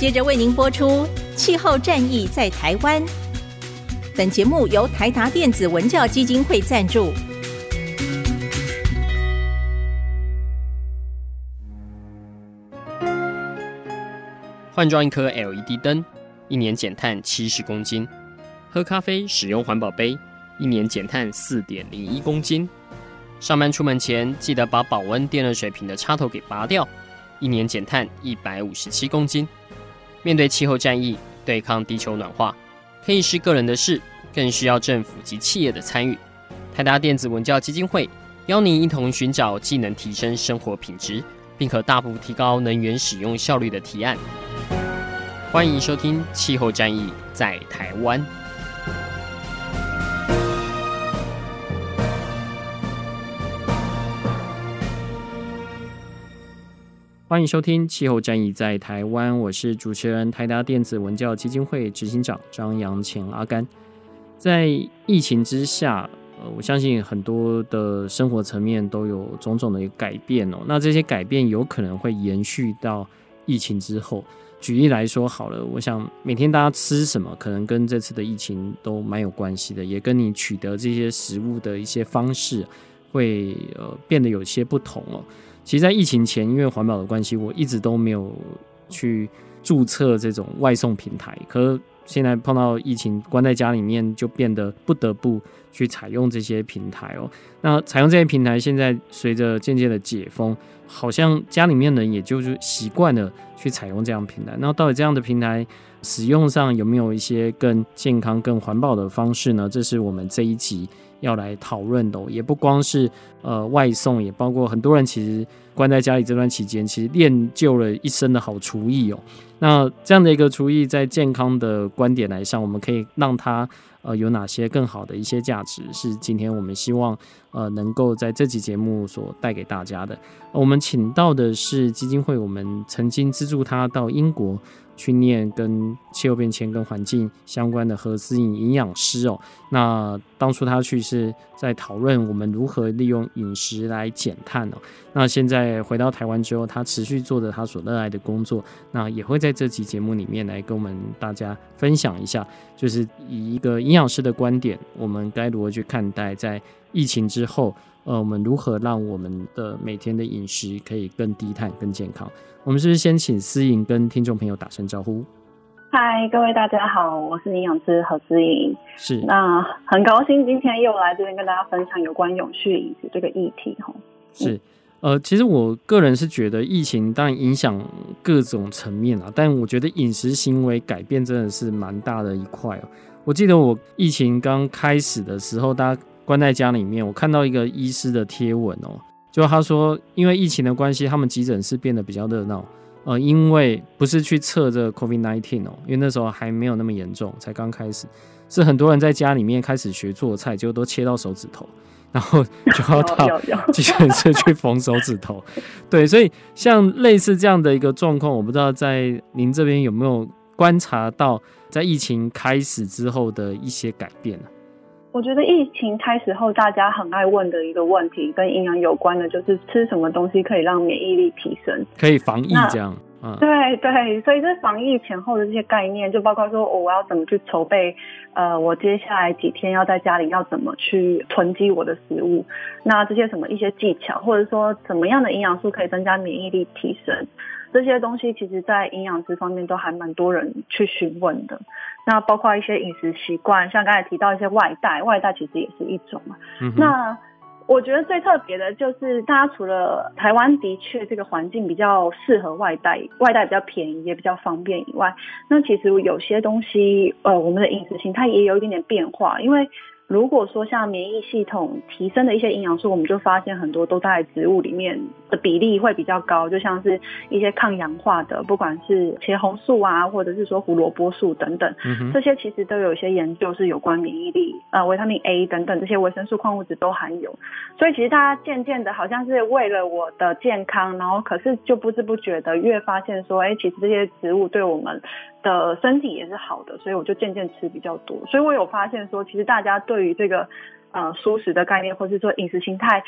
接着为您播出《气候战役在台湾》。本节目由台达电子文教基金会赞助。换装一颗 LED 灯，一年减碳七十公斤；喝咖啡使用环保杯，一年减碳四点零一公斤；上班出门前记得把保温电热水瓶的插头给拔掉，一年减碳一百五十七公斤。面对气候战役，对抗地球暖化，可以是个人的事，更需要政府及企业的参与。台达电子文教基金会邀您一同寻找既能提升生活品质，并可大幅提高能源使用效率的提案。欢迎收听《气候战役在台湾》。欢迎收听《气候战役在台湾》，我是主持人台达电子文教基金会执行长张扬前阿甘。在疫情之下，呃，我相信很多的生活层面都有种种的改变哦。那这些改变有可能会延续到疫情之后。举例来说好了，我想每天大家吃什么，可能跟这次的疫情都蛮有关系的，也跟你取得这些食物的一些方式会呃变得有些不同哦。其实，在疫情前，因为环保的关系，我一直都没有去注册这种外送平台。可是现在碰到疫情，关在家里面，就变得不得不去采用这些平台哦。那采用这些平台，现在随着渐渐的解封。好像家里面人也就是习惯了去采用这样平台，那到底这样的平台使用上有没有一些更健康、更环保的方式呢？这是我们这一集要来讨论的哦。也不光是呃外送，也包括很多人其实关在家里这段期间，其实练就了一身的好厨艺哦。那这样的一个厨艺，在健康的观点来上，我们可以让它。呃，有哪些更好的一些价值是今天我们希望呃能够在这期节目所带给大家的？我们请到的是基金会，我们曾经资助他到英国。去念跟气候变迁跟环境相关的何思颖营养师哦，那当初他去是在讨论我们如何利用饮食来减碳哦。那现在回到台湾之后，他持续做着他所热爱的工作，那也会在这期节目里面来跟我们大家分享一下，就是以一个营养师的观点，我们该如何去看待在疫情之后。呃，我们如何让我们的每天的饮食可以更低碳、更健康？我们是不是先请思颖跟听众朋友打声招呼？嗨，各位大家好，我是营养师何思颖。是，那很高兴今天又来这边跟大家分享有关永续饮食这个议题。哈，是，呃，其实我个人是觉得疫情当然影响各种层面啊，但我觉得饮食行为改变真的是蛮大的一块哦。我记得我疫情刚开始的时候，大家。关在家里面，我看到一个医师的贴文哦，就他说，因为疫情的关系，他们急诊室变得比较热闹，呃，因为不是去测这个 COVID-19 哦，因为那时候还没有那么严重，才刚开始，是很多人在家里面开始学做菜，就都切到手指头，然后就要到 急诊室去缝手指头，对，所以像类似这样的一个状况，我不知道在您这边有没有观察到，在疫情开始之后的一些改变呢？我觉得疫情开始后，大家很爱问的一个问题，跟营养有关的，就是吃什么东西可以让免疫力提升，可以防疫这样。嗯，对对，所以这防疫前后的这些概念，就包括说，我要怎么去筹备，呃，我接下来几天要在家里要怎么去囤积我的食物，那这些什么一些技巧，或者说怎么样的营养素可以增加免疫力提升。这些东西其实，在营养师方面都还蛮多人去询问的。那包括一些饮食习惯，像刚才提到一些外带，外带其实也是一种嘛。嗯、那我觉得最特别的就是，大家除了台湾的确这个环境比较适合外带，外带比较便宜也比较方便以外，那其实有些东西，呃，我们的饮食形态也有一点点变化，因为。如果说像免疫系统提升的一些营养素，我们就发现很多都在植物里面的比例会比较高，就像是一些抗氧化的，不管是茄红素啊，或者是说胡萝卜素等等，嗯，这些其实都有一些研究是有关免疫力，呃，维他命 A 等等这些维生素、矿物质都含有。所以其实大家渐渐的好像是为了我的健康，然后可是就不知不觉的越发现说，哎，其实这些植物对我们的身体也是好的，所以我就渐渐吃比较多。所以我有发现说，其实大家对于这个呃蔬食的概念，或是说饮食形态，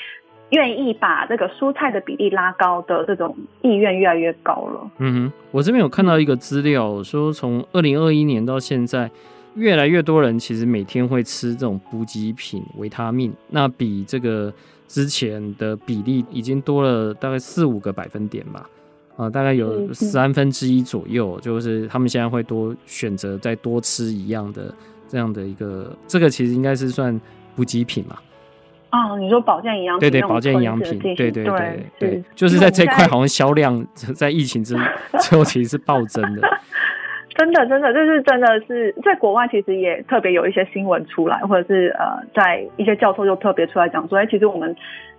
愿意把这个蔬菜的比例拉高的这种意愿越来越高了。嗯哼，我这边有看到一个资料说，从二零二一年到现在，越来越多人其实每天会吃这种补给品、维他命，那比这个之前的比例已经多了大概四五个百分点吧。啊，大概有三分之一左右，就是他们现在会多选择再多吃一样的这样的一个，这个其实应该是算补给品嘛。哦，你说保健营养品？对对，保健营养品，对对对对，对，就是在这块好像销量在疫情之 之后其实是暴增的。真的真的，就是真的是在国外其实也特别有一些新闻出来，或者是呃，在一些教授就特别出来讲说，哎，其实我们。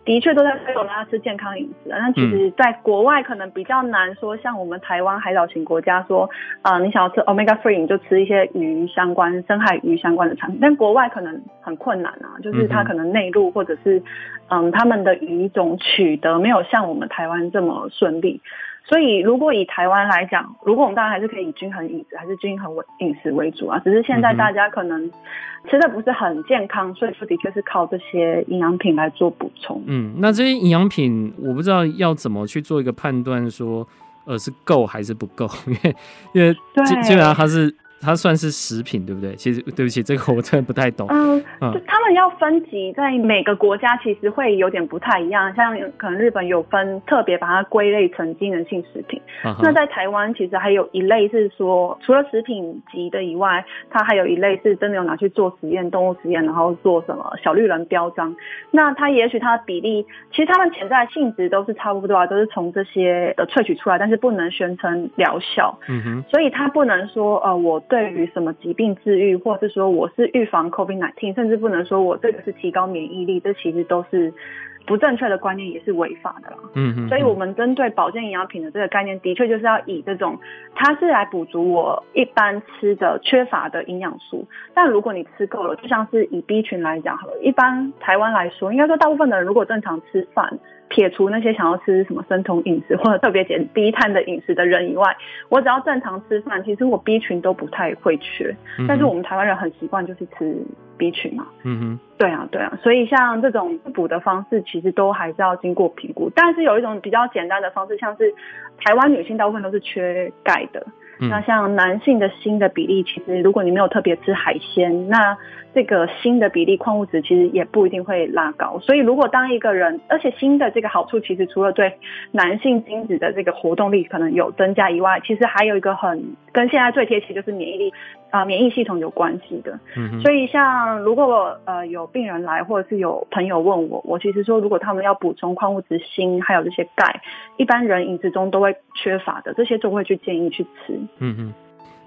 的确都在推广大家吃健康饮食，那其实，在国外可能比较难说，像我们台湾海岛型国家说，啊、呃，你想要吃 omega three，你就吃一些鱼相关、深海鱼相关的产品。但国外可能很困难啊，就是它可能内陆或者是，嗯，他们的鱼种取得没有像我们台湾这么顺利。所以，如果以台湾来讲，如果我们当然还是可以以均衡饮食，还是均衡饮食为主啊。只是现在大家可能吃的不是很健康，所以说的确是靠这些营养品来做补充。嗯，那这些营养品，我不知道要怎么去做一个判断，说呃是够还是不够，因为因为基基本上它是。它算是食品，对不对？其实对不起，这个我真的不太懂。嗯，嗯，他们要分级，在每个国家其实会有点不太一样。像可能日本有分，特别把它归类成机能性食品。啊、那在台湾其实还有一类是说，除了食品级的以外，它还有一类是真的有拿去做实验，动物实验，然后做什么小绿人标章。那它也许它的比例，其实它们潜在性质都是差不多啊，都是从这些的萃取出来，但是不能宣称疗效。嗯哼，所以它不能说呃我。对于什么疾病治愈，或是说我是预防 COVID-19，甚至不能说我这个是提高免疫力，这其实都是不正确的观念，也是违法的啦。嗯嗯。所以，我们针对保健营养品的这个概念，的确就是要以这种，它是来补足我一般吃的缺乏的营养素。但如果你吃够了，就像是以 B 群来讲好了，一般台湾来说，应该说大部分的人如果正常吃饭。撇除那些想要吃什么生酮饮食或者特别减低碳的饮食的人以外，我只要正常吃饭，其实我 B 群都不太会缺。嗯、但是我们台湾人很习惯就是吃 B 群嘛。嗯哼。对啊，对啊。所以像这种补的方式，其实都还是要经过评估。但是有一种比较简单的方式，像是台湾女性大部分都是缺钙的。那像男性的锌的比例，其实如果你没有特别吃海鲜，那这个锌的比例矿物质其实也不一定会拉高。所以如果当一个人，而且锌的这个好处，其实除了对男性精子的这个活动力可能有增加以外，其实还有一个很跟现在最贴切就是免疫力啊、呃，免疫系统有关系的。嗯，所以像如果我呃有病人来，或者是有朋友问我，我其实说如果他们要补充矿物质锌，还有这些钙，一般人饮食中都会缺乏的，这些都会去建议去吃。嗯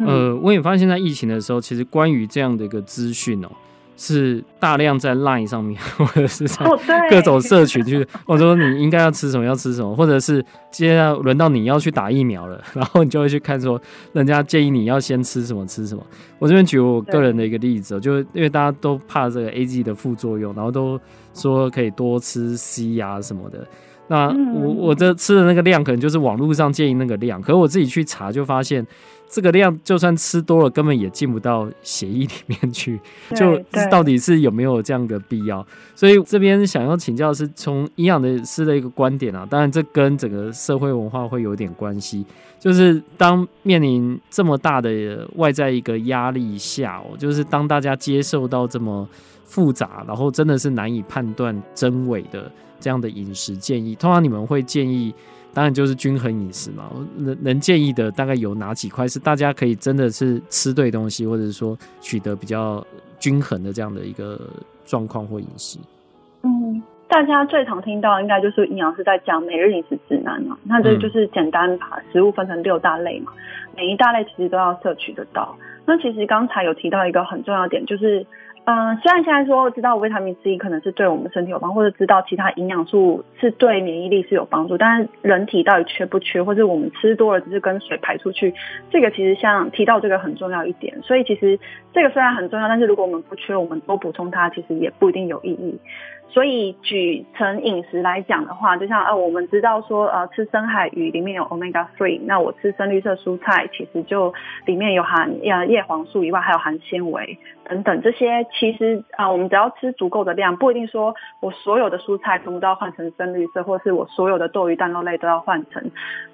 嗯，呃，我也发现，在疫情的时候，其实关于这样的一个资讯哦，是大量在 Line 上面，或者是在各种社群去，或者说你应该要吃什么，要吃什么，或者是接下来轮到你要去打疫苗了，然后你就会去看说，人家建议你要先吃什么，吃什么。我这边举我个人的一个例子，就因为大家都怕这个 A G 的副作用，然后都说可以多吃 C 啊什么的。那我我这吃的那个量，可能就是网络上建议那个量，可是我自己去查就发现，这个量就算吃多了，根本也进不到血液里面去，就到底是有没有这样的必要？所以这边想要请教的是从营养的师的一个观点啊，当然这跟整个社会文化会有点关系，就是当面临这么大的外在一个压力下，哦，就是当大家接受到这么复杂，然后真的是难以判断真伪的。这样的饮食建议，通常你们会建议，当然就是均衡饮食嘛。能能建议的大概有哪几块是大家可以真的是吃对东西，或者是说取得比较均衡的这样的一个状况或饮食？嗯，大家最常听到应该就是营养师在讲每日饮食指南嘛。那这就是简单把食物分成六大类嘛，每一大类其实都要摄取得到。那其实刚才有提到一个很重要的点，就是。嗯，虽然现在说知道维他命 C 可能是对我们身体有帮助，或者知道其他营养素是对免疫力是有帮助，但是人体到底缺不缺，或者我们吃多了只是跟水排出去，这个其实像提到这个很重要一点。所以其实这个虽然很重要，但是如果我们不缺，我们多补充它，其实也不一定有意义。所以举成饮食来讲的话，就像呃，我们知道说呃，吃深海鱼里面有 omega three，那我吃深绿色蔬菜，其实就里面有含呃叶黄素以外，还有含纤维等等这些。其实啊、我们只要吃足够的量，不一定说我所有的蔬菜全部都要换成深绿色，或是我所有的豆鱼蛋肉类都要换成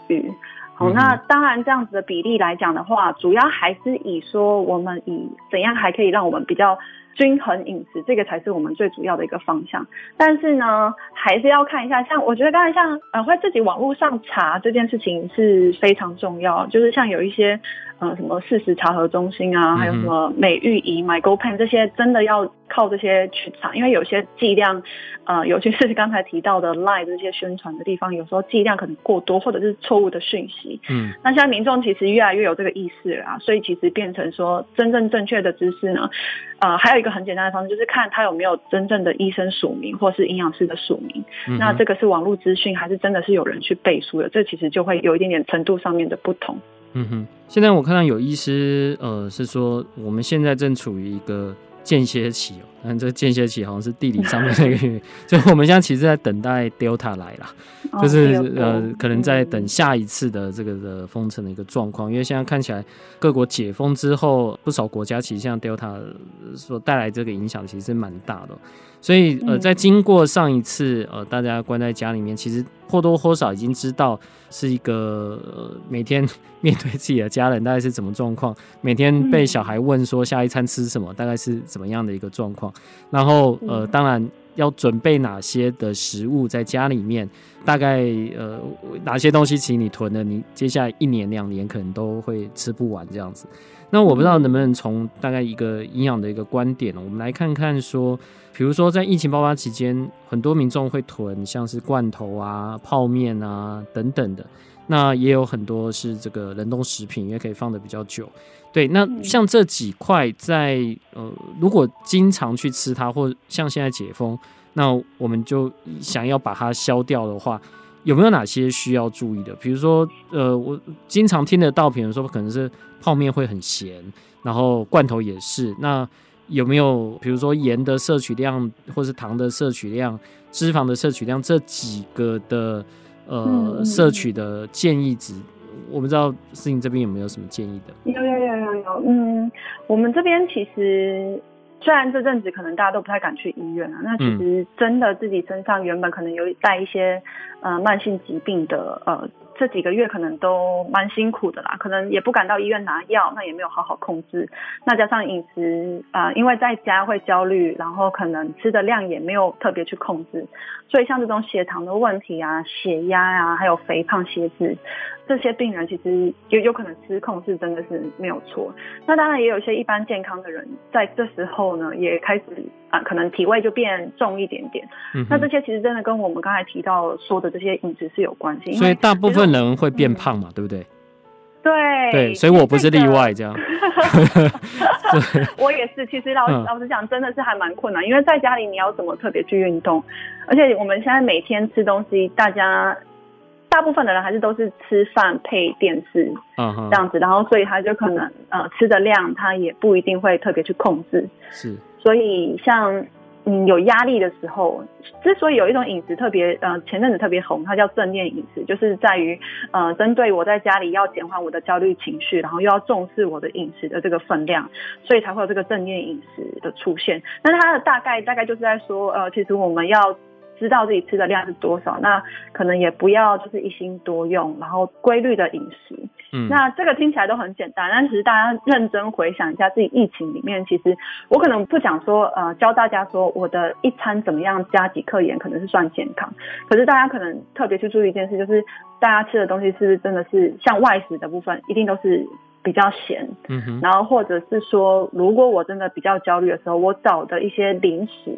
鱼。好，那当然这样子的比例来讲的话，主要还是以说我们以怎样还可以让我们比较。均衡饮食，这个才是我们最主要的一个方向。但是呢，还是要看一下，像我觉得刚才像呃，会自己网络上查这件事情是非常重要。就是像有一些呃什么事实查核中心啊，还有什么美玉仪、MyGoPen 这些，真的要靠这些去查，因为有些剂量，呃，尤其是刚才提到的 Line 这些宣传的地方，有时候剂量可能过多，或者是错误的讯息。嗯，那现在民众其实越来越有这个意识了啊，所以其实变成说真正正确的知识呢，呃，还有一个很简单的方式，就是看他有没有真正的医生署名或是营养师的署名。嗯、那这个是网络资讯，还是真的是有人去背书的？这其实就会有一点点程度上面的不同。嗯哼，现在我看到有医师，呃，是说我们现在正处于一个。间歇期哦，但这个间歇期好像是地理上面那个，就我们现在其实在等待 Delta 来啦，就是呃，可能在等下一次的这个的封城的一个状况，因为现在看起来各国解封之后，不少国家其实像 Delta 所带来这个影响其实是蛮大的。所以，呃，在经过上一次，呃，大家关在家里面，其实或多或少已经知道是一个，呃，每天 面对自己的家人大概是怎么状况，每天被小孩问说下一餐吃什么，大概是怎么样的一个状况，然后，呃，当然要准备哪些的食物在家里面，大概，呃，哪些东西其实你囤了，你接下来一年两年可能都会吃不完这样子。那我不知道能不能从大概一个营养的一个观点，我们来看看说。比如说，在疫情爆发期间，很多民众会囤像是罐头啊、泡面啊等等的，那也有很多是这个冷冻食品，也可以放的比较久。对，那像这几块，在呃，如果经常去吃它，或像现在解封，那我们就想要把它消掉的话，有没有哪些需要注意的？比如说，呃，我经常听得到，比如说可能是泡面会很咸，然后罐头也是那。有没有比如说盐的摄取量，或是糖的摄取量、脂肪的摄取量这几个的呃摄取的建议值？我不知道思颖这边有没有什么建议的？有有有有有，嗯，我们这边其实虽然这阵子可能大家都不太敢去医院啊，那其实真的自己身上原本可能有带一些呃慢性疾病的呃。这几个月可能都蛮辛苦的啦，可能也不敢到医院拿药，那也没有好好控制。那加上饮食啊、因为在家会焦虑，然后可能吃的量也没有特别去控制，所以像这种血糖的问题啊、血压啊，还有肥胖、血脂。这些病人其实有有可能失控，是真的是没有错。那当然也有一些一般健康的人，在这时候呢，也开始啊，可能体味就变重一点点。嗯，那这些其实真的跟我们刚才提到说的这些饮食是有关系。所以大部分人会变胖嘛，嗯、对不对？对对，所以我不是例外，这样。我也是。其实老实老实讲，真的是还蛮困难，因为在家里你要怎么特别去运动？而且我们现在每天吃东西，大家。大部分的人还是都是吃饭配电视，嗯，这样子，然后所以他就可能呃吃的量他也不一定会特别去控制，是，所以像嗯有压力的时候，之所以有一种饮食特别呃前阵子特别红，它叫正念饮食，就是在于呃针对我在家里要减缓我的焦虑情绪，然后又要重视我的饮食的这个分量，所以才会有这个正念饮食的出现。那它的大概大概就是在说呃其实我们要。知道自己吃的量是多少，那可能也不要就是一心多用，然后规律的饮食。嗯，那这个听起来都很简单，但其实大家认真回想一下，自己疫情里面，其实我可能不讲说呃教大家说我的一餐怎么样加几克盐可能是算健康，可是大家可能特别去注意一件事，就是大家吃的东西是不是真的是像外食的部分，一定都是。比较咸，嗯哼，然后或者是说，如果我真的比较焦虑的时候，我找的一些零食，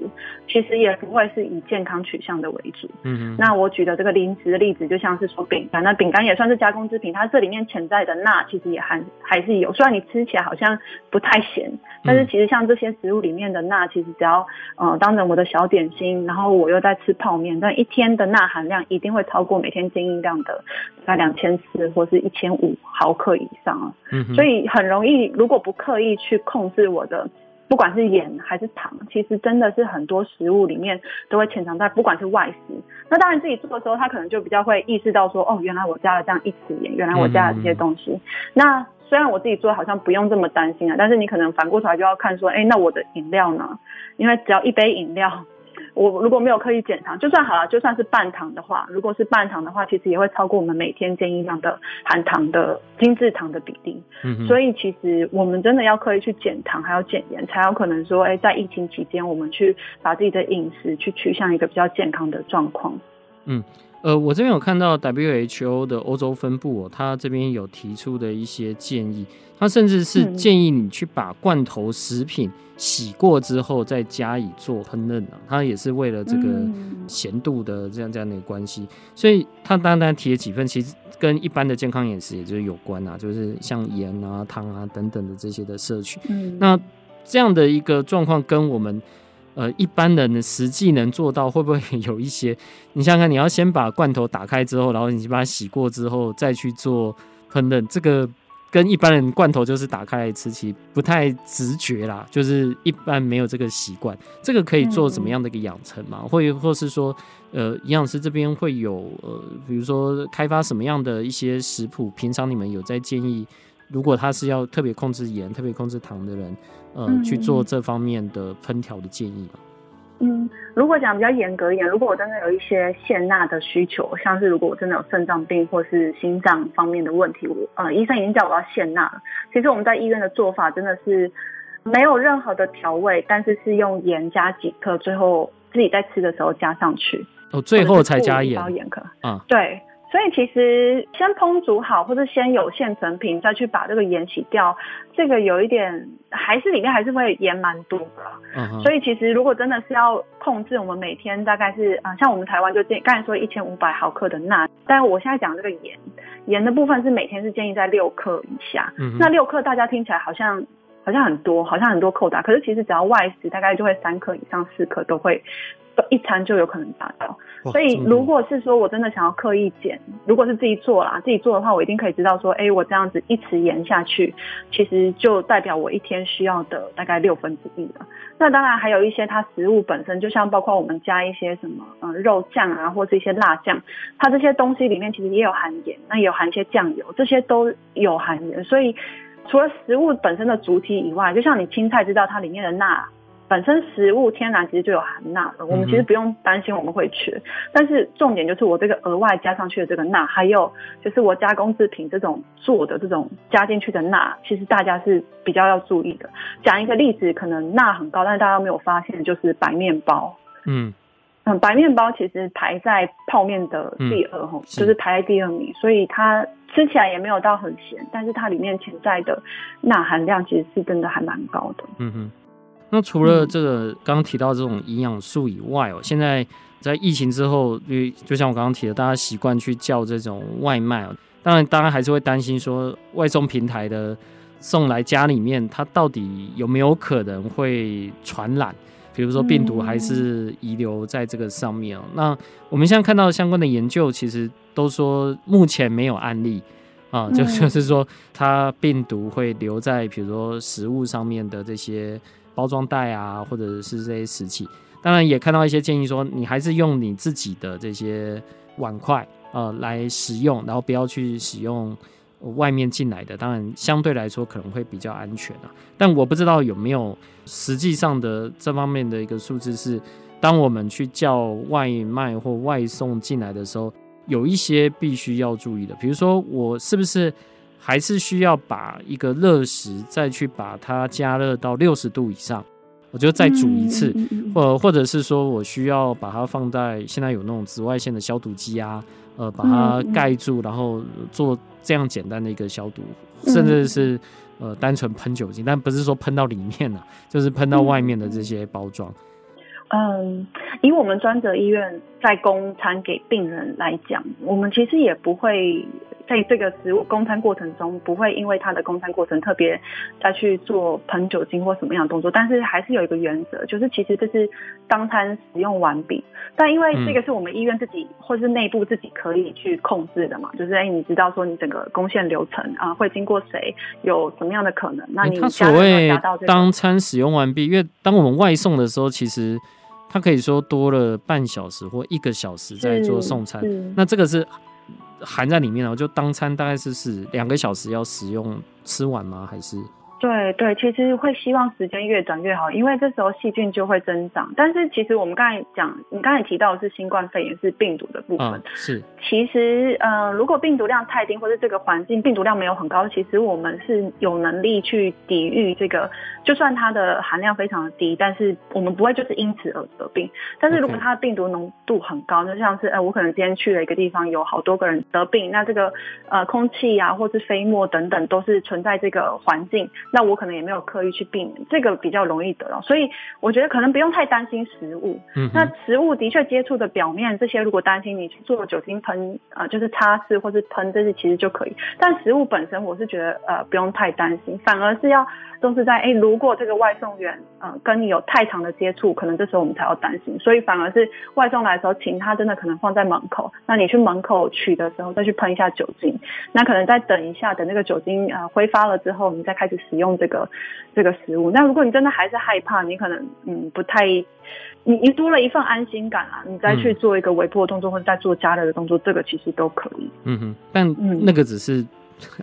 其实也不会是以健康取向的为主，嗯哼。那我举的这个零食的例子，就像是说饼干，那饼干也算是加工制品，它这里面潜在的钠其实也还还是有，虽然你吃起来好像不太咸，但是其实像这些食物里面的钠，其实只要呃当成我的小点心，然后我又在吃泡面，但一天的钠含量一定会超过每天建议量的大概两千四或是一千五毫克以上啊。所以很容易，如果不刻意去控制我的不管是盐还是糖，其实真的是很多食物里面都会潜藏在，不管是外食，那当然自己做的时候，他可能就比较会意识到说，哦，原来我加了这样一匙盐，原来我加了这些东西。嗯、那虽然我自己做好像不用这么担心啊，但是你可能反过头来就要看说，哎，那我的饮料呢？因为只要一杯饮料。我如果没有刻意减糖，就算好了，就算是半糖的话，如果是半糖的话，其实也会超过我们每天建议量的含糖的精制糖的比例。嗯，所以其实我们真的要刻意去减糖，还要减盐，才有可能说，哎，在疫情期间，我们去把自己的饮食去趋向一个比较健康的状况。嗯，呃，我这边有看到 WHO 的欧洲分部，哦他这边有提出的一些建议，他甚至是建议你去把罐头食品。洗过之后再加以做烹饪啊，它也是为了这个咸度的这样这样的一个关系，所以它单单提了几份，其实跟一般的健康饮食也就是有关啊，就是像盐啊、糖啊等等的这些的摄取。嗯，那这样的一个状况跟我们呃一般人实际能做到，会不会 有一些？你想想看，你要先把罐头打开之后，然后你把它洗过之后再去做烹饪，这个。跟一般人罐头就是打开来吃，其实不太直觉啦，就是一般没有这个习惯。这个可以做怎么样的一个养成嘛？或、嗯、或是说，呃，营养师这边会有呃，比如说开发什么样的一些食谱？平常你们有在建议，如果他是要特别控制盐、特别控制糖的人，呃，嗯、去做这方面的烹调的建议吗？嗯，如果讲比较严格一点，如果我真的有一些限钠的需求，像是如果我真的有肾脏病或是心脏方面的问题，我呃医生已经叫我要限钠了。其实我们在医院的做法真的是没有任何的调味，但是是用盐加几克，最后自己在吃的时候加上去。哦，最后才加盐。盐克啊，对。所以其实先烹煮好，或者先有现成品，再去把这个盐洗掉，这个有一点还是里面还是会盐蛮多的。嗯哼。所以其实如果真的是要控制，我们每天大概是啊，像我们台湾就建刚才说一千五百毫克的钠，但我现在讲这个盐，盐的部分是每天是建议在六克以下。嗯哼。那六克大家听起来好像好像很多，好像很多扣打，可是其实只要外食，大概就会三克以上，四克都会。一餐就有可能达到，所以如果是说我真的想要刻意减，如果是自己做啦，自己做的话，我一定可以知道说，哎，我这样子一直盐下去，其实就代表我一天需要的大概六分之一了。那当然还有一些它食物本身，就像包括我们加一些什么，嗯，肉酱啊，或是一些辣酱，它这些东西里面其实也有含盐，那也有含一些酱油，这些都有含盐。所以除了食物本身的主体以外，就像你青菜知道它里面的钠。本身食物天然其实就有含钠了，我们其实不用担心我们会缺，嗯、但是重点就是我这个额外加上去的这个钠，还有就是我加工制品这种做的这种加进去的钠，其实大家是比较要注意的。讲一个例子，可能钠很高，但是大家没有发现，就是白面包。嗯嗯，白面包其实排在泡面的第二，嗯、就是排在第二名，所以它吃起来也没有到很咸，但是它里面潜在的钠含量其实是真的还蛮高的。嗯哼。那除了这个刚刚提到这种营养素以外哦，现在在疫情之后，因为就像我刚刚提的，大家习惯去叫这种外卖哦，当然，当然还是会担心说外送平台的送来家里面，它到底有没有可能会传染？比如说病毒还是遗留在这个上面哦。那我们现在看到相关的研究，其实都说目前没有案例啊，就 就是说它病毒会留在比如说食物上面的这些。包装袋啊，或者是这些食器，当然也看到一些建议说，你还是用你自己的这些碗筷呃来使用，然后不要去使用外面进来的，当然相对来说可能会比较安全啊。但我不知道有没有实际上的这方面的一个数字是，当我们去叫外卖或外送进来的时候，有一些必须要注意的，比如说我是不是？还是需要把一个热食再去把它加热到六十度以上，我就再煮一次，或或者是说我需要把它放在现在有那种紫外线的消毒机啊，呃，把它盖住，然后做这样简单的一个消毒，甚至是呃单纯喷酒精，但不是说喷到里面了，就是喷到外面的这些包装。嗯，以我们专责医院在供餐给病人来讲，我们其实也不会在这个食物供餐过程中，不会因为它的供餐过程特别再去做喷酒精或什么样的动作。但是还是有一个原则，就是其实这是当餐使用完毕。但因为这个是我们医院自己或是内部自己可以去控制的嘛，就是哎，你知道说你整个供线流程啊会经过谁，有什么样的可能？那你、所谓当餐使用完毕，因为当我们外送的时候，其实。他可以说多了半小时或一个小时在做送餐，那这个是含在里面了。就当餐大概是是两个小时要使用吃完吗？还是？对对，其实会希望时间越短越好，因为这时候细菌就会增长。但是其实我们刚才讲，你刚才提到的是新冠肺炎是病毒的部分，嗯、是。其实呃，如果病毒量太低，或者这个环境病毒量没有很高，其实我们是有能力去抵御这个，就算它的含量非常的低，但是我们不会就是因此而得病。但是如果它的病毒浓度很高，就像是呃，我可能今天去了一个地方，有好多个人得病，那这个呃空气啊，或是飞沫等等，都是存在这个环境。那我可能也没有刻意去避免，这个比较容易得到，所以我觉得可能不用太担心食物。嗯，那食物的确接触的表面这些，如果担心你去做酒精喷，呃，就是擦拭或是喷这些，其实就可以。但食物本身，我是觉得呃不用太担心，反而是要都是在哎，如果这个外送员呃跟你有太长的接触，可能这时候我们才要担心。所以反而是外送来的时候，请他真的可能放在门口，那你去门口取的时候再去喷一下酒精，那可能再等一下，等那个酒精呃挥发了之后，你再开始使用这个。这个食物，那如果你真的还是害怕，你可能嗯不太，你你多了一份安心感啊，你再去做一个微波的动作，或者再做加热的动作，这个其实都可以。嗯哼，但那个只是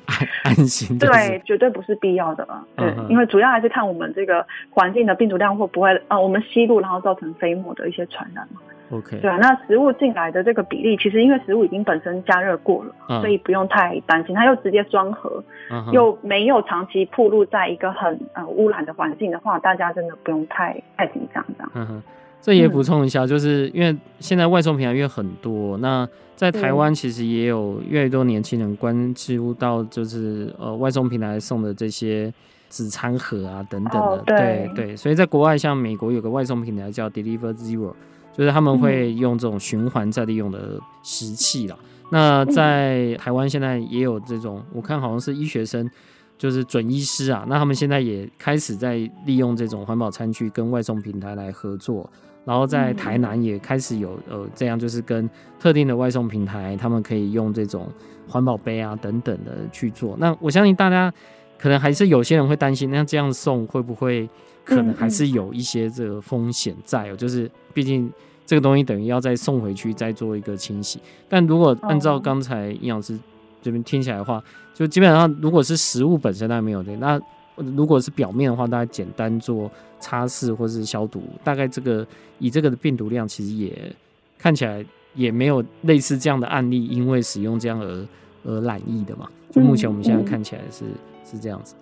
安安心，对，绝对不是必要的啊。对，因为主要还是看我们这个环境的病毒量会不会呃，我们吸入然后造成飞沫的一些传染嘛。OK，对啊，那食物进来的这个比例，其实因为食物已经本身加热过了，嗯、所以不用太担心。它又直接装盒，嗯、又没有长期暴露在一个很呃污染的环境的话，大家真的不用太太紧张这样。这也补充一下，就是因为现在外送平台越很多，那在台湾其实也有越来越多年轻人关注到，就是呃外送平台送的这些纸餐盒啊等等的，哦、对对，对。所以在国外，像美国有个外送平台叫 Deliver Zero。就是他们会用这种循环再利用的食器啦。那在台湾现在也有这种，我看好像是医学生，就是准医师啊。那他们现在也开始在利用这种环保餐具跟外送平台来合作。然后在台南也开始有呃这样，就是跟特定的外送平台，他们可以用这种环保杯啊等等的去做。那我相信大家可能还是有些人会担心，那这样送会不会？可能还是有一些这个风险在哦，就是毕竟这个东西等于要再送回去再做一个清洗。但如果按照刚才营养师这边听起来的话，就基本上如果是食物本身那没有的，那如果是表面的话，大家简单做擦拭或是消毒，大概这个以这个的病毒量其实也看起来也没有类似这样的案例，因为使用这样而而染疫的嘛。就目前我们现在看起来是是这样子。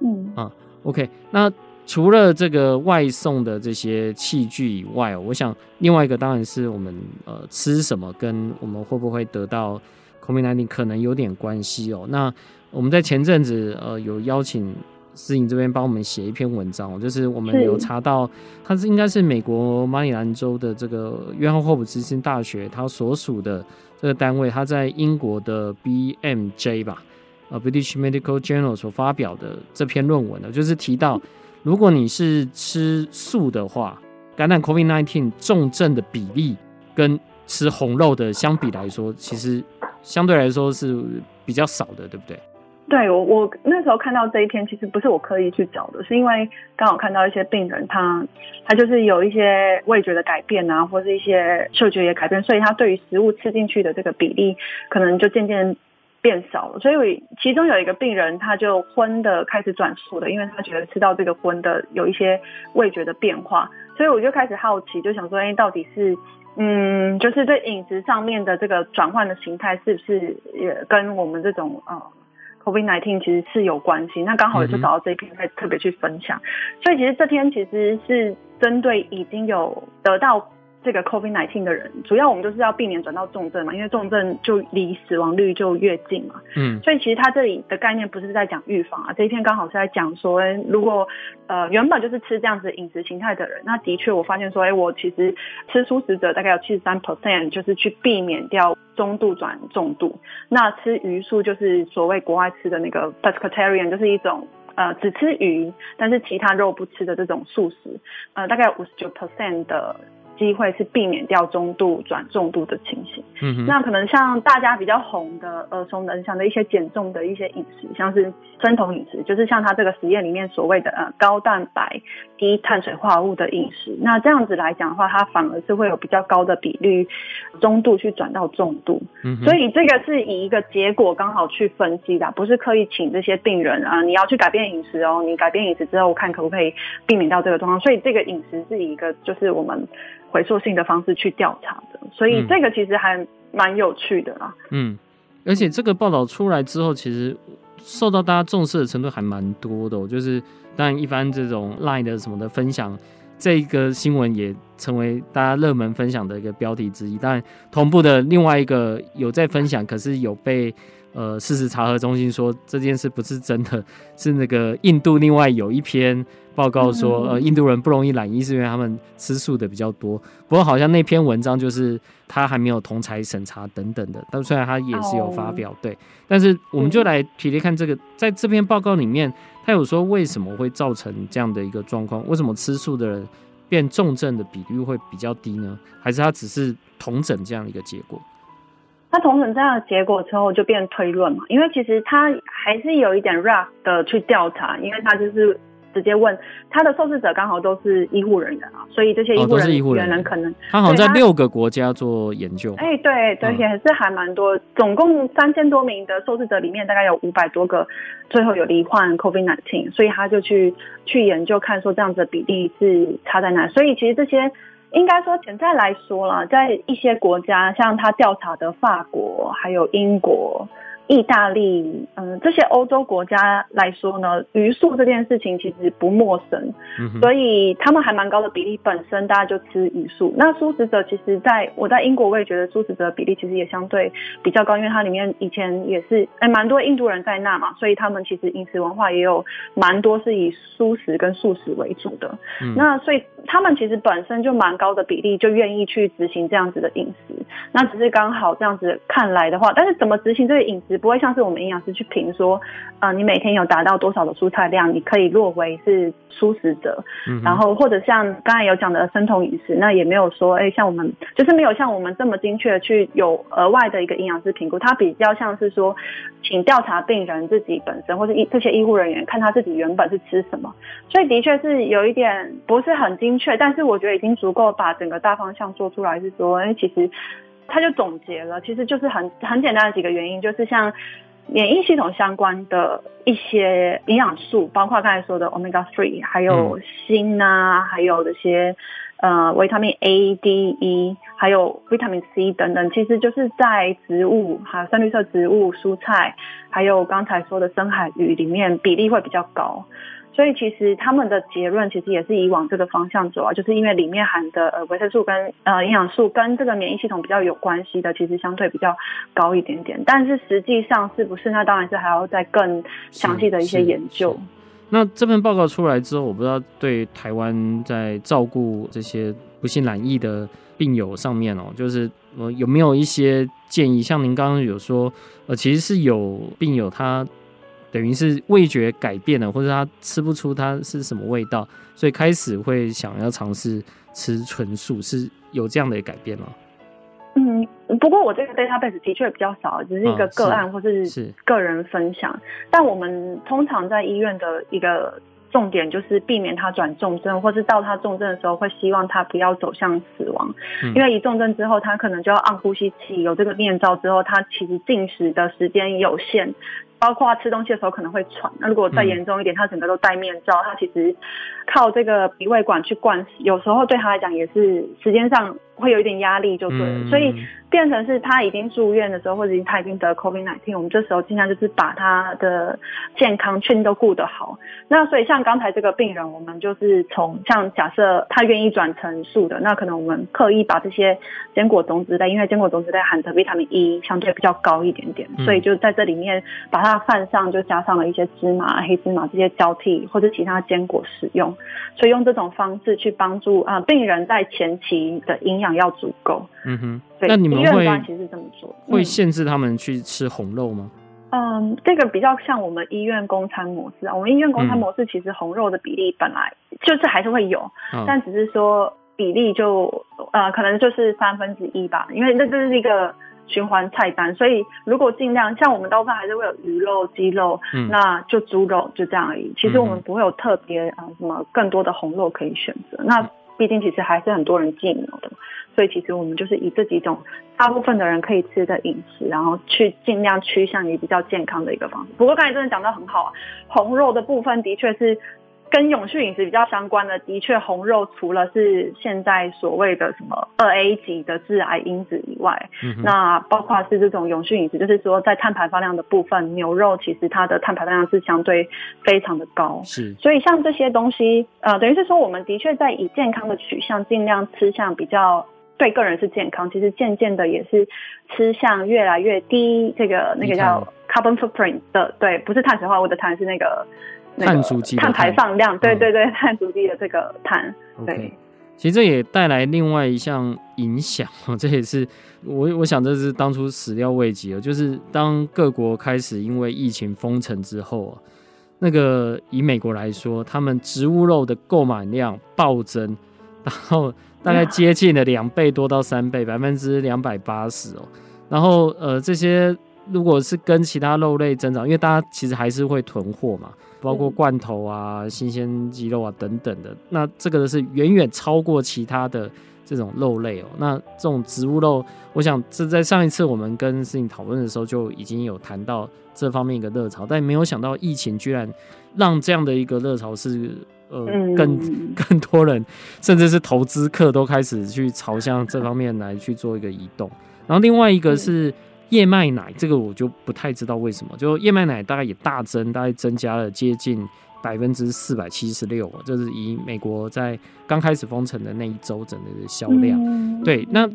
嗯啊，OK，那。除了这个外送的这些器具以外，我想另外一个当然是我们呃吃什么跟我们会不会得到 COVID-19 可能有点关系哦。那我们在前阵子呃有邀请思颖这边帮我们写一篇文章，就是我们有查到，它是应该是美国马里兰州的这个约翰霍普金斯大学它所属的这个单位，它在英国的 BMJ 吧，呃 British Medical Journal 所发表的这篇论文呢，就是提到。如果你是吃素的话，感染 COVID-19 重症的比例跟吃红肉的相比来说，其实相对来说是比较少的，对不对？对，我我那时候看到这一篇，其实不是我刻意去找的，是因为刚好看到一些病人他，他就是有一些味觉的改变啊，或是一些嗅觉也改变，所以他对于食物吃进去的这个比例，可能就渐渐。变少了，所以其中有一个病人，他就荤的开始转素的，因为他觉得吃到这个荤的有一些味觉的变化，所以我就开始好奇，就想说，哎，到底是，嗯，就是对饮食上面的这个转换的形态，是不是也跟我们这种呃 COVID-19 其实是有关系？那刚好也就找到这一篇，再特别去分享。所以其实这篇其实是针对已经有得到这个 COVID-19 的人，主要我们就是要避免转到重症嘛，因为重症就离死亡率就越近嘛。嗯，所以其实他这里的概念不是在讲预防啊，这一篇刚好是在讲说，如果呃原本就是吃这样子饮食形态的人，那的确我发现说，哎，我其实吃素食者大概有七十三 percent，就是去避免掉中度转重度。那吃鱼素就是所谓国外吃的那个 pescatarian，就是一种。呃，只吃鱼，但是其他肉不吃的这种素食，呃，大概有五十九 percent 的。机会是避免掉中度转重度的情形。嗯，那可能像大家比较红的耳熟能详的一些减重的一些饮食，像是生酮饮食，就是像他这个实验里面所谓的呃高蛋白低碳水化合物的饮食。那这样子来讲的话，它反而是会有比较高的比率中度去转到重度。嗯，所以这个是以一个结果刚好去分析的，不是刻意请这些病人啊，你要去改变饮食哦，你改变饮食之后，看可不可以避免掉这个状况。所以这个饮食是一个就是我们。回溯性的方式去调查的，所以这个其实还蛮有趣的啦。嗯，而且这个报道出来之后，其实受到大家重视的程度还蛮多的。就是当然，一般这种 Line 的什么的分享，这个新闻也成为大家热门分享的一个标题之一。当然，同步的另外一个有在分享，可是有被。呃，事实查核中心说这件事不是真的，是那个印度另外有一篇报告说，呃，印度人不容易染疫是因为他们吃素的比较多。不过好像那篇文章就是他还没有同侪审查等等的，但虽然他也是有发表，对，但是我们就来提提看这个，在这篇报告里面，他有说为什么会造成这样的一个状况？为什么吃素的人变重症的比率会比较低呢？还是他只是同诊这样一个结果？他同诊这样的结果之后，就变推论嘛，因为其实他还是有一点 rough 的去调查，因为他就是直接问他的受试者刚好都是医护人员啊，所以这些医护人员可能、哦、他好像在六个国家做研究，哎，对对，也是还蛮多，总共三千多名的受试者里面，大概有五百多个最后有罹患 COVID-19，所以他就去去研究看说这样子的比例是差在哪，所以其实这些。应该说，现在来说啦，在一些国家，像他调查的法国，还有英国。意大利，嗯，这些欧洲国家来说呢，鱼素这件事情其实不陌生，嗯、所以他们还蛮高的比例，本身大家就吃鱼素。那素食者其实在我在英国，我也觉得素食者比例其实也相对比较高，因为它里面以前也是哎蛮多印度人在那嘛，所以他们其实饮食文化也有蛮多是以素食跟素食为主的。嗯、那所以他们其实本身就蛮高的比例，就愿意去执行这样子的饮食。那只是刚好这样子看来的话，但是怎么执行这个饮食？不会像是我们营养师去评说，呃，你每天有达到多少的蔬菜量，你可以落为是素食者。嗯、然后或者像刚才有讲的生酮饮食，那也没有说，哎，像我们就是没有像我们这么精确的去有额外的一个营养师评估，它比较像是说，请调查病人自己本身或者医这些医护人员看他自己原本是吃什么，所以的确是有一点不是很精确，但是我觉得已经足够把整个大方向做出来，是说，哎，其实。他就总结了，其实就是很很简单的几个原因，就是像免疫系统相关的一些营养素，包括刚才说的 omega three，还有锌啊，还有这些呃维他命 A、D、E，还有维他命 C 等等，其实就是在植物还有深绿色植物、蔬菜，还有刚才说的深海鱼里面比例会比较高。所以其实他们的结论其实也是以往这个方向走啊，就是因为里面含的呃维生素跟呃营养素跟这个免疫系统比较有关系的，其实相对比较高一点点。但是实际上是不是？那当然是还要再更详细的一些研究。那这份报告出来之后，我不知道对台湾在照顾这些不幸染疫的病友上面哦，就是呃有没有一些建议？像您刚刚有说，呃其实是有病友他。等于是味觉改变了，或者他吃不出它是什么味道，所以开始会想要尝试吃纯素，是有这样的改变吗？嗯，不过我这个 database 的确比较少，只是一个个案或是个人分享。哦、但我们通常在医院的一个重点就是避免他转重症，或是到他重症的时候，会希望他不要走向死亡，嗯、因为一重症之后，他可能就要按呼吸器，有这个面罩之后，他其实进食的时间有限。包括吃东西的时候可能会喘，那如果再严重一点，他整个都戴面罩，他其实靠这个鼻胃管去灌食，有时候对他来讲也是时间上会有一点压力就对了，嗯、所以变成是他已经住院的时候，或者他已经得 COVID-19，我们这时候尽量就是把他的健康确定都顾得好。那所以像刚才这个病人，我们就是从像假设他愿意转成素的，那可能我们刻意把这些坚果种子类，因为坚果种子类含的维他命 E 相对比较高一点点，所以就在这里面把它饭上就加上了一些芝麻、黑芝麻这些交替或者其他坚果使用，所以用这种方式去帮助啊、呃、病人在前期的营养。要足够，嗯哼，对，那你们会其实这么做，会限制他们去吃红肉吗？嗯，这个比较像我们医院供餐模式啊。我们医院供餐模式其实红肉的比例本来就是还是会有，嗯、但只是说比例就呃可能就是三分之一吧，因为那这是一个循环菜单，所以如果尽量像我们大部分还是会有鱼肉、鸡肉，嗯、那就猪肉就这样而已。其实我们不会有特别啊、呃、什么更多的红肉可以选择。那毕竟其实还是很多人忌牛的。所以其实我们就是以这几种大部分的人可以吃的饮食，然后去尽量趋向于比较健康的一个方式。不过刚才真的讲到很好啊，红肉的部分的确是跟永续饮食比较相关的。的确，红肉除了是现在所谓的什么二 A 级的致癌因子以外，嗯、那包括是这种永续饮食，就是说在碳排放量的部分，牛肉其实它的碳排放量是相对非常的高。是，所以像这些东西，呃，等于是说我们的确在以健康的取向，尽量吃向比较。对个人是健康，其实渐渐的也是吃向越来越低这个那个叫 carbon footprint 的，对，不是碳水化合物的碳，是那个碳足迹碳排放量，对对对，碳足迹的这个碳。对，okay. 其实这也带来另外一项影响，这也是我我想这是当初始料未及的，就是当各国开始因为疫情封城之后啊，那个以美国来说，他们植物肉的购买量暴增，然后。大概接近了两倍多到三倍，百分之两百八十哦。然后呃，这些如果是跟其他肉类增长，因为大家其实还是会囤货嘛，包括罐头啊、新鲜鸡肉啊等等的。那这个是远远超过其他的这种肉类哦。那这种植物肉，我想这在上一次我们跟思颖讨论的时候就已经有谈到这方面一个热潮，但没有想到疫情居然让这样的一个热潮是。呃，更 更多人，甚至是投资客都开始去朝向这方面来去做一个移动。然后另外一个是燕麦奶，这个我就不太知道为什么，就燕麦奶大概也大增，大概增加了接近百分之四百七十六，就是以美国在刚开始封城的那一周整个的销量。对，那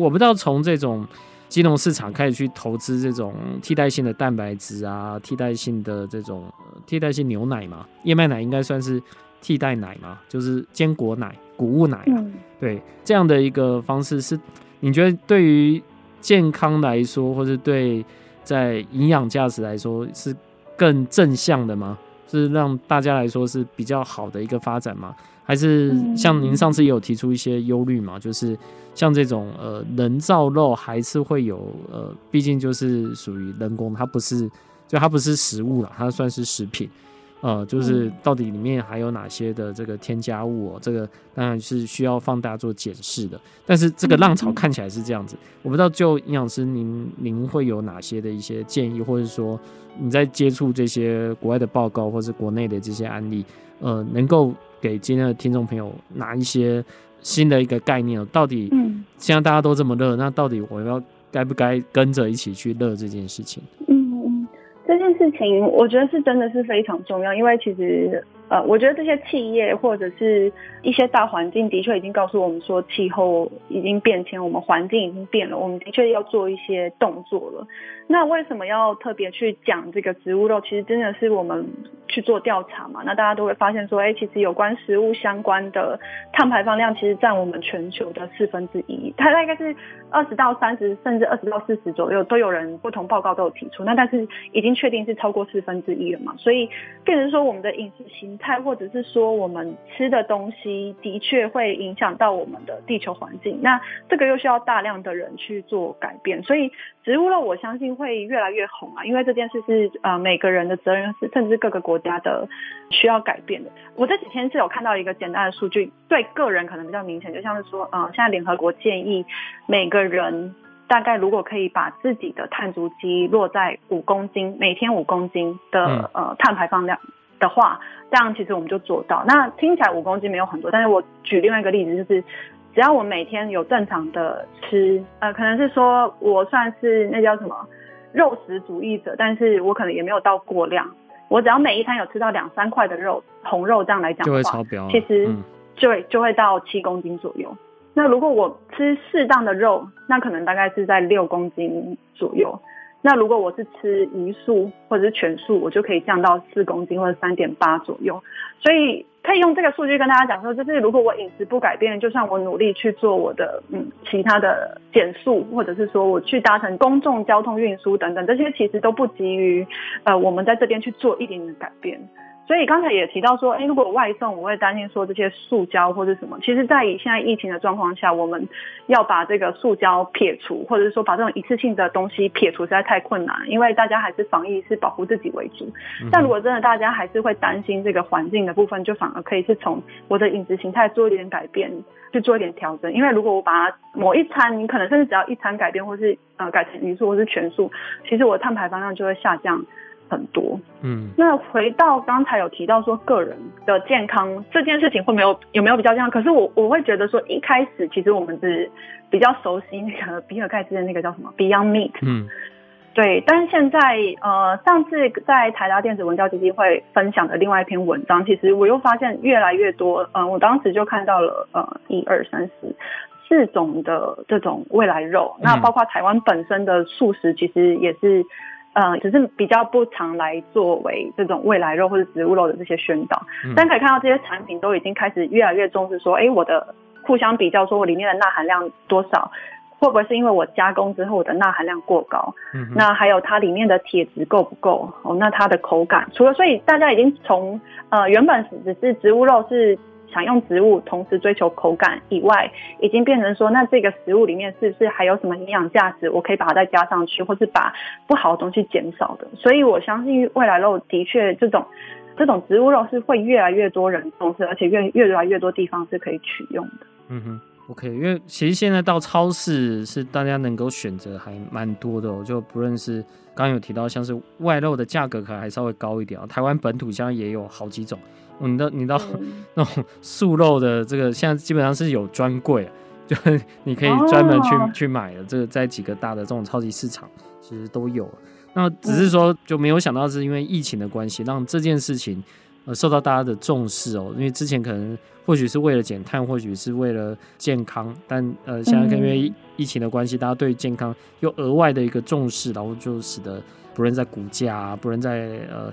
我不知道从这种金融市场开始去投资这种替代性的蛋白质啊，替代性的这种替代性牛奶嘛，燕麦奶应该算是。替代奶嘛，就是坚果奶、谷物奶，嗯、对这样的一个方式是，你觉得对于健康来说，或者对在营养价值来说是更正向的吗？是让大家来说是比较好的一个发展吗？还是像您上次也有提出一些忧虑嘛？就是像这种呃人造肉还是会有呃，毕竟就是属于人工，它不是就它不是食物了，它算是食品。呃，就是到底里面还有哪些的这个添加物哦？这个当然是需要放大做检视的。但是这个浪潮看起来是这样子，我不知道就营养师您您会有哪些的一些建议，或者说你在接触这些国外的报告或是国内的这些案例，呃，能够给今天的听众朋友拿一些新的一个概念？到底现在大家都这么热，那到底我要该不该跟着一起去热这件事情？这件事情，我觉得是真的是非常重要，因为其实，呃，我觉得这些企业或者是一些大环境的确已经告诉我们说，气候已经变迁，我们环境已经变了，我们的确要做一些动作了。那为什么要特别去讲这个植物肉？其实真的是我们去做调查嘛，那大家都会发现说，哎，其实有关食物相关的碳排放量，其实占我们全球的四分之一，它大概是二十到三十，甚至二十到四十左右，都有人不同报告都有提出。那但是已经确定是超过四分之一了嘛，所以变成说我们的饮食形态，或者是说我们吃的东西，的确会影响到我们的地球环境。那这个又需要大量的人去做改变，所以植物肉，我相信。会越来越红啊，因为这件事是呃每个人的责任，是甚至各个国的需要改变的。我这几天是有看到一个简单的数据，对个人可能比较明显，就像是说，呃，现在联合国建议每个人大概如果可以把自己的碳足迹落在五公斤，每天五公斤的呃碳排放量的话，这样其实我们就做到。那听起来五公斤没有很多，但是我举另外一个例子就是。只要我每天有正常的吃，呃，可能是说我算是那叫什么肉食主义者，但是我可能也没有到过量。我只要每一餐有吃到两三块的肉，红肉这样来讲的话，就会超标。其实就会就会到七公斤左右。那如果我吃适当的肉，那可能大概是在六公斤左右。那如果我是吃鱼素或者是全素，我就可以降到四公斤或者三点八左右。所以可以用这个数据跟大家讲说，就是如果我饮食不改变，就算我努力去做我的嗯其他的减速，或者是说我去搭乘公众交通运输等等，这些其实都不急于呃我们在这边去做一点点改变。所以刚才也提到说，哎，如果外送，我会担心说这些塑胶或者什么。其实，在以现在疫情的状况下，我们要把这个塑胶撇除，或者是说把这种一次性的东西撇除，实在太困难。因为大家还是防疫，是保护自己为主。但如果真的大家还是会担心这个环境的部分，就反而可以是从我的饮食形态做一点改变，去做一点调整。因为如果我把它某一餐，你可能甚至只要一餐改变，或是呃改成鱼素或是全素，其实我的碳排放量就会下降。很多，嗯，那回到刚才有提到说个人的健康这件事情会没有有没有比较健康？可是我我会觉得说一开始其实我们是比较熟悉那个比尔盖茨的那个叫什么？Beyond Meat，嗯，对，但是现在呃上次在台达电子文教基金会分享的另外一篇文章，其实我又发现越来越多，嗯、呃，我当时就看到了呃一二三四四种的这种未来肉，嗯、那包括台湾本身的素食其实也是。嗯，只是比较不常来作为这种未来肉或者植物肉的这些宣导，嗯、但可以看到这些产品都已经开始越来越重视说，哎，我的互相比较，说我里面的钠含量多少，会不会是因为我加工之后我的钠含量过高？嗯，那还有它里面的铁质够不够？哦，那它的口感，除了所以大家已经从呃原本只是植物肉是。想用植物同时追求口感以外，已经变成说，那这个食物里面是不是还有什么营养价值？我可以把它再加上去，或是把不好的东西减少的。所以我相信未来肉的确这种这种植物肉是会越来越多人重视，而且越越来越多地方是可以取用的。嗯哼，OK，因为其实现在到超市是大家能够选择还蛮多的，我就不论是刚刚有提到像是外肉的价格可能还稍微高一点啊，台湾本土现在也有好几种。你到你到 那种素肉的这个，现在基本上是有专柜，就是 你可以专门去、oh. 去买的。这个在几个大的这种超级市场其实都有。那只是说就没有想到是因为疫情的关系，让这件事情呃受到大家的重视哦。因为之前可能或许是为了减碳，或许是为了健康，但呃现在因为疫情的关系，大家对健康又额外的一个重视，然后就使得。不论在股价啊，不论在呃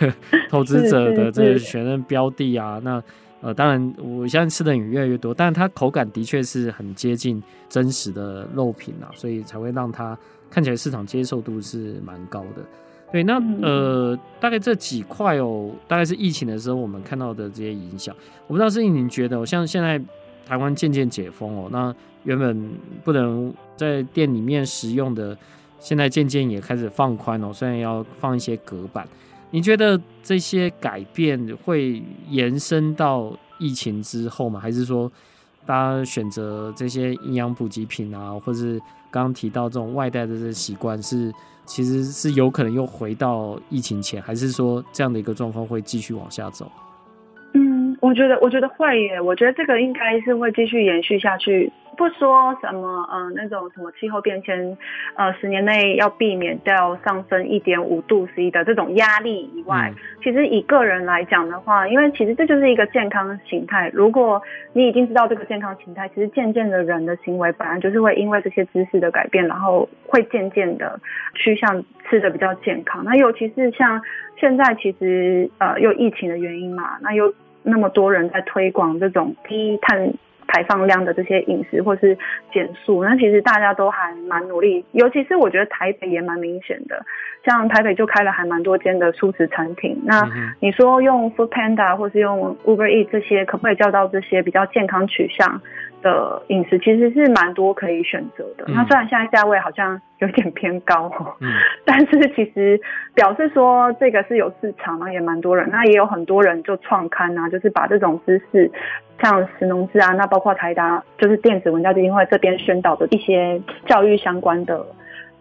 这 个 投资者的这个选任标的啊，那呃当然我现在吃的也越来越多，但是它口感的确是很接近真实的肉品啊，所以才会让它看起来市场接受度是蛮高的。对，那呃大概这几块哦，大概是疫情的时候我们看到的这些影响，我不知道是您觉得，像现在台湾渐渐解封哦，那原本不能在店里面食用的。现在渐渐也开始放宽哦，虽然要放一些隔板，你觉得这些改变会延伸到疫情之后吗？还是说大家选择这些营养补给品啊，或是刚刚提到这种外带的这些习惯，是其实是有可能又回到疫情前，还是说这样的一个状况会继续往下走？嗯，我觉得我觉得会耶，我觉得这个应该是会继续延续下去。不说什么，嗯、呃，那种什么气候变迁，呃，十年内要避免掉上升一点五度 C 的这种压力以外，嗯、其实以个人来讲的话，因为其实这就是一个健康形态。如果你已经知道这个健康形态，其实渐渐的人的行为本来就是会因为这些知识的改变，然后会渐渐的趋向吃的比较健康。那尤其是像现在，其实呃，又疫情的原因嘛，那有那么多人在推广这种低碳。排放量的这些饮食或是减速，那其实大家都还蛮努力，尤其是我觉得台北也蛮明显的，像台北就开了还蛮多间的素食餐厅。那你说用 Food Panda 或是用 Uber Eats 这些，可不可以叫到这些比较健康取向的饮食？其实是蛮多可以选择的。那虽然现在价位好像有点偏高，嗯，但是其实表示说这个是有市场，那也蛮多人，那也有很多人就创刊啊，就是把这种知识。像石农志啊，那包括台达就是电子文教基金会这边宣导的一些教育相关的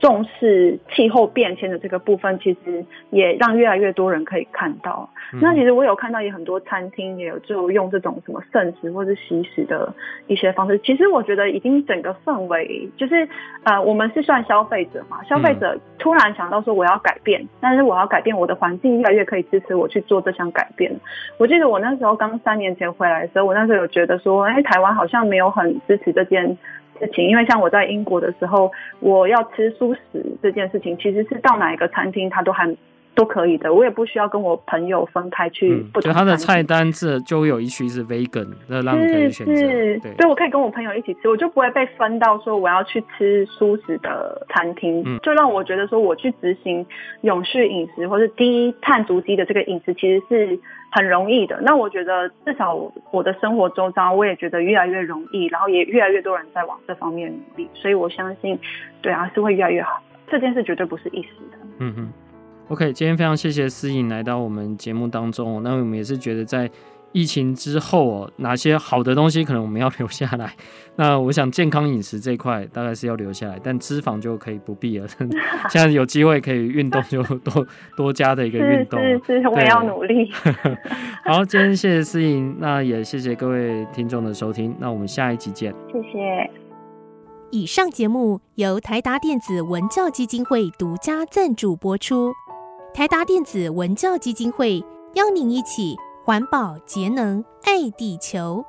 重视气候变迁的这个部分，其实也让越来越多人可以看到。嗯、那其实我有看到，也很多餐厅也有就用这种什么剩食或是惜食的一些方式。其实我觉得已经整个氛围就是，呃，我们是算消费者嘛，消费者突然想到说我要改变，但是我要改变我的环境，越来越可以支持我去做这项改变。我记得我那时候刚三年前回来的时候，我那时候有觉得说，哎，台湾好像没有很支持这件事情，因为像我在英国的时候，我要吃素食这件事情，其实是到哪一个餐厅他都还都可以的，我也不需要跟我朋友分开去不同。就他的菜单这就有一区是 vegan，那让你可以选择。对，所以我可以跟我朋友一起吃，我就不会被分到说我要去吃蔬食的餐厅，嗯，就让我觉得说我去执行永续饮食或是低碳足迹的这个饮食，其实是。很容易的，那我觉得至少我的生活周遭，我也觉得越来越容易，然后也越来越多人在往这方面努力，所以我相信，对啊，是会越来越好。这件事绝对不是一时的。嗯哼，OK，今天非常谢谢思颖来到我们节目当中，那我们也是觉得在。疫情之后哦，哪些好的东西可能我们要留下来？那我想健康饮食这一块大概是要留下来，但脂肪就可以不必了。现在有机会可以运动，就多多加的一个运动。是是是，我也要努力。好，今天谢谢思颖，那也谢谢各位听众的收听，那我们下一集见。谢谢。以上节目由台达电子文教基金会独家赞助播出。台达电子文教基金会邀您一起。环保节能，爱地球。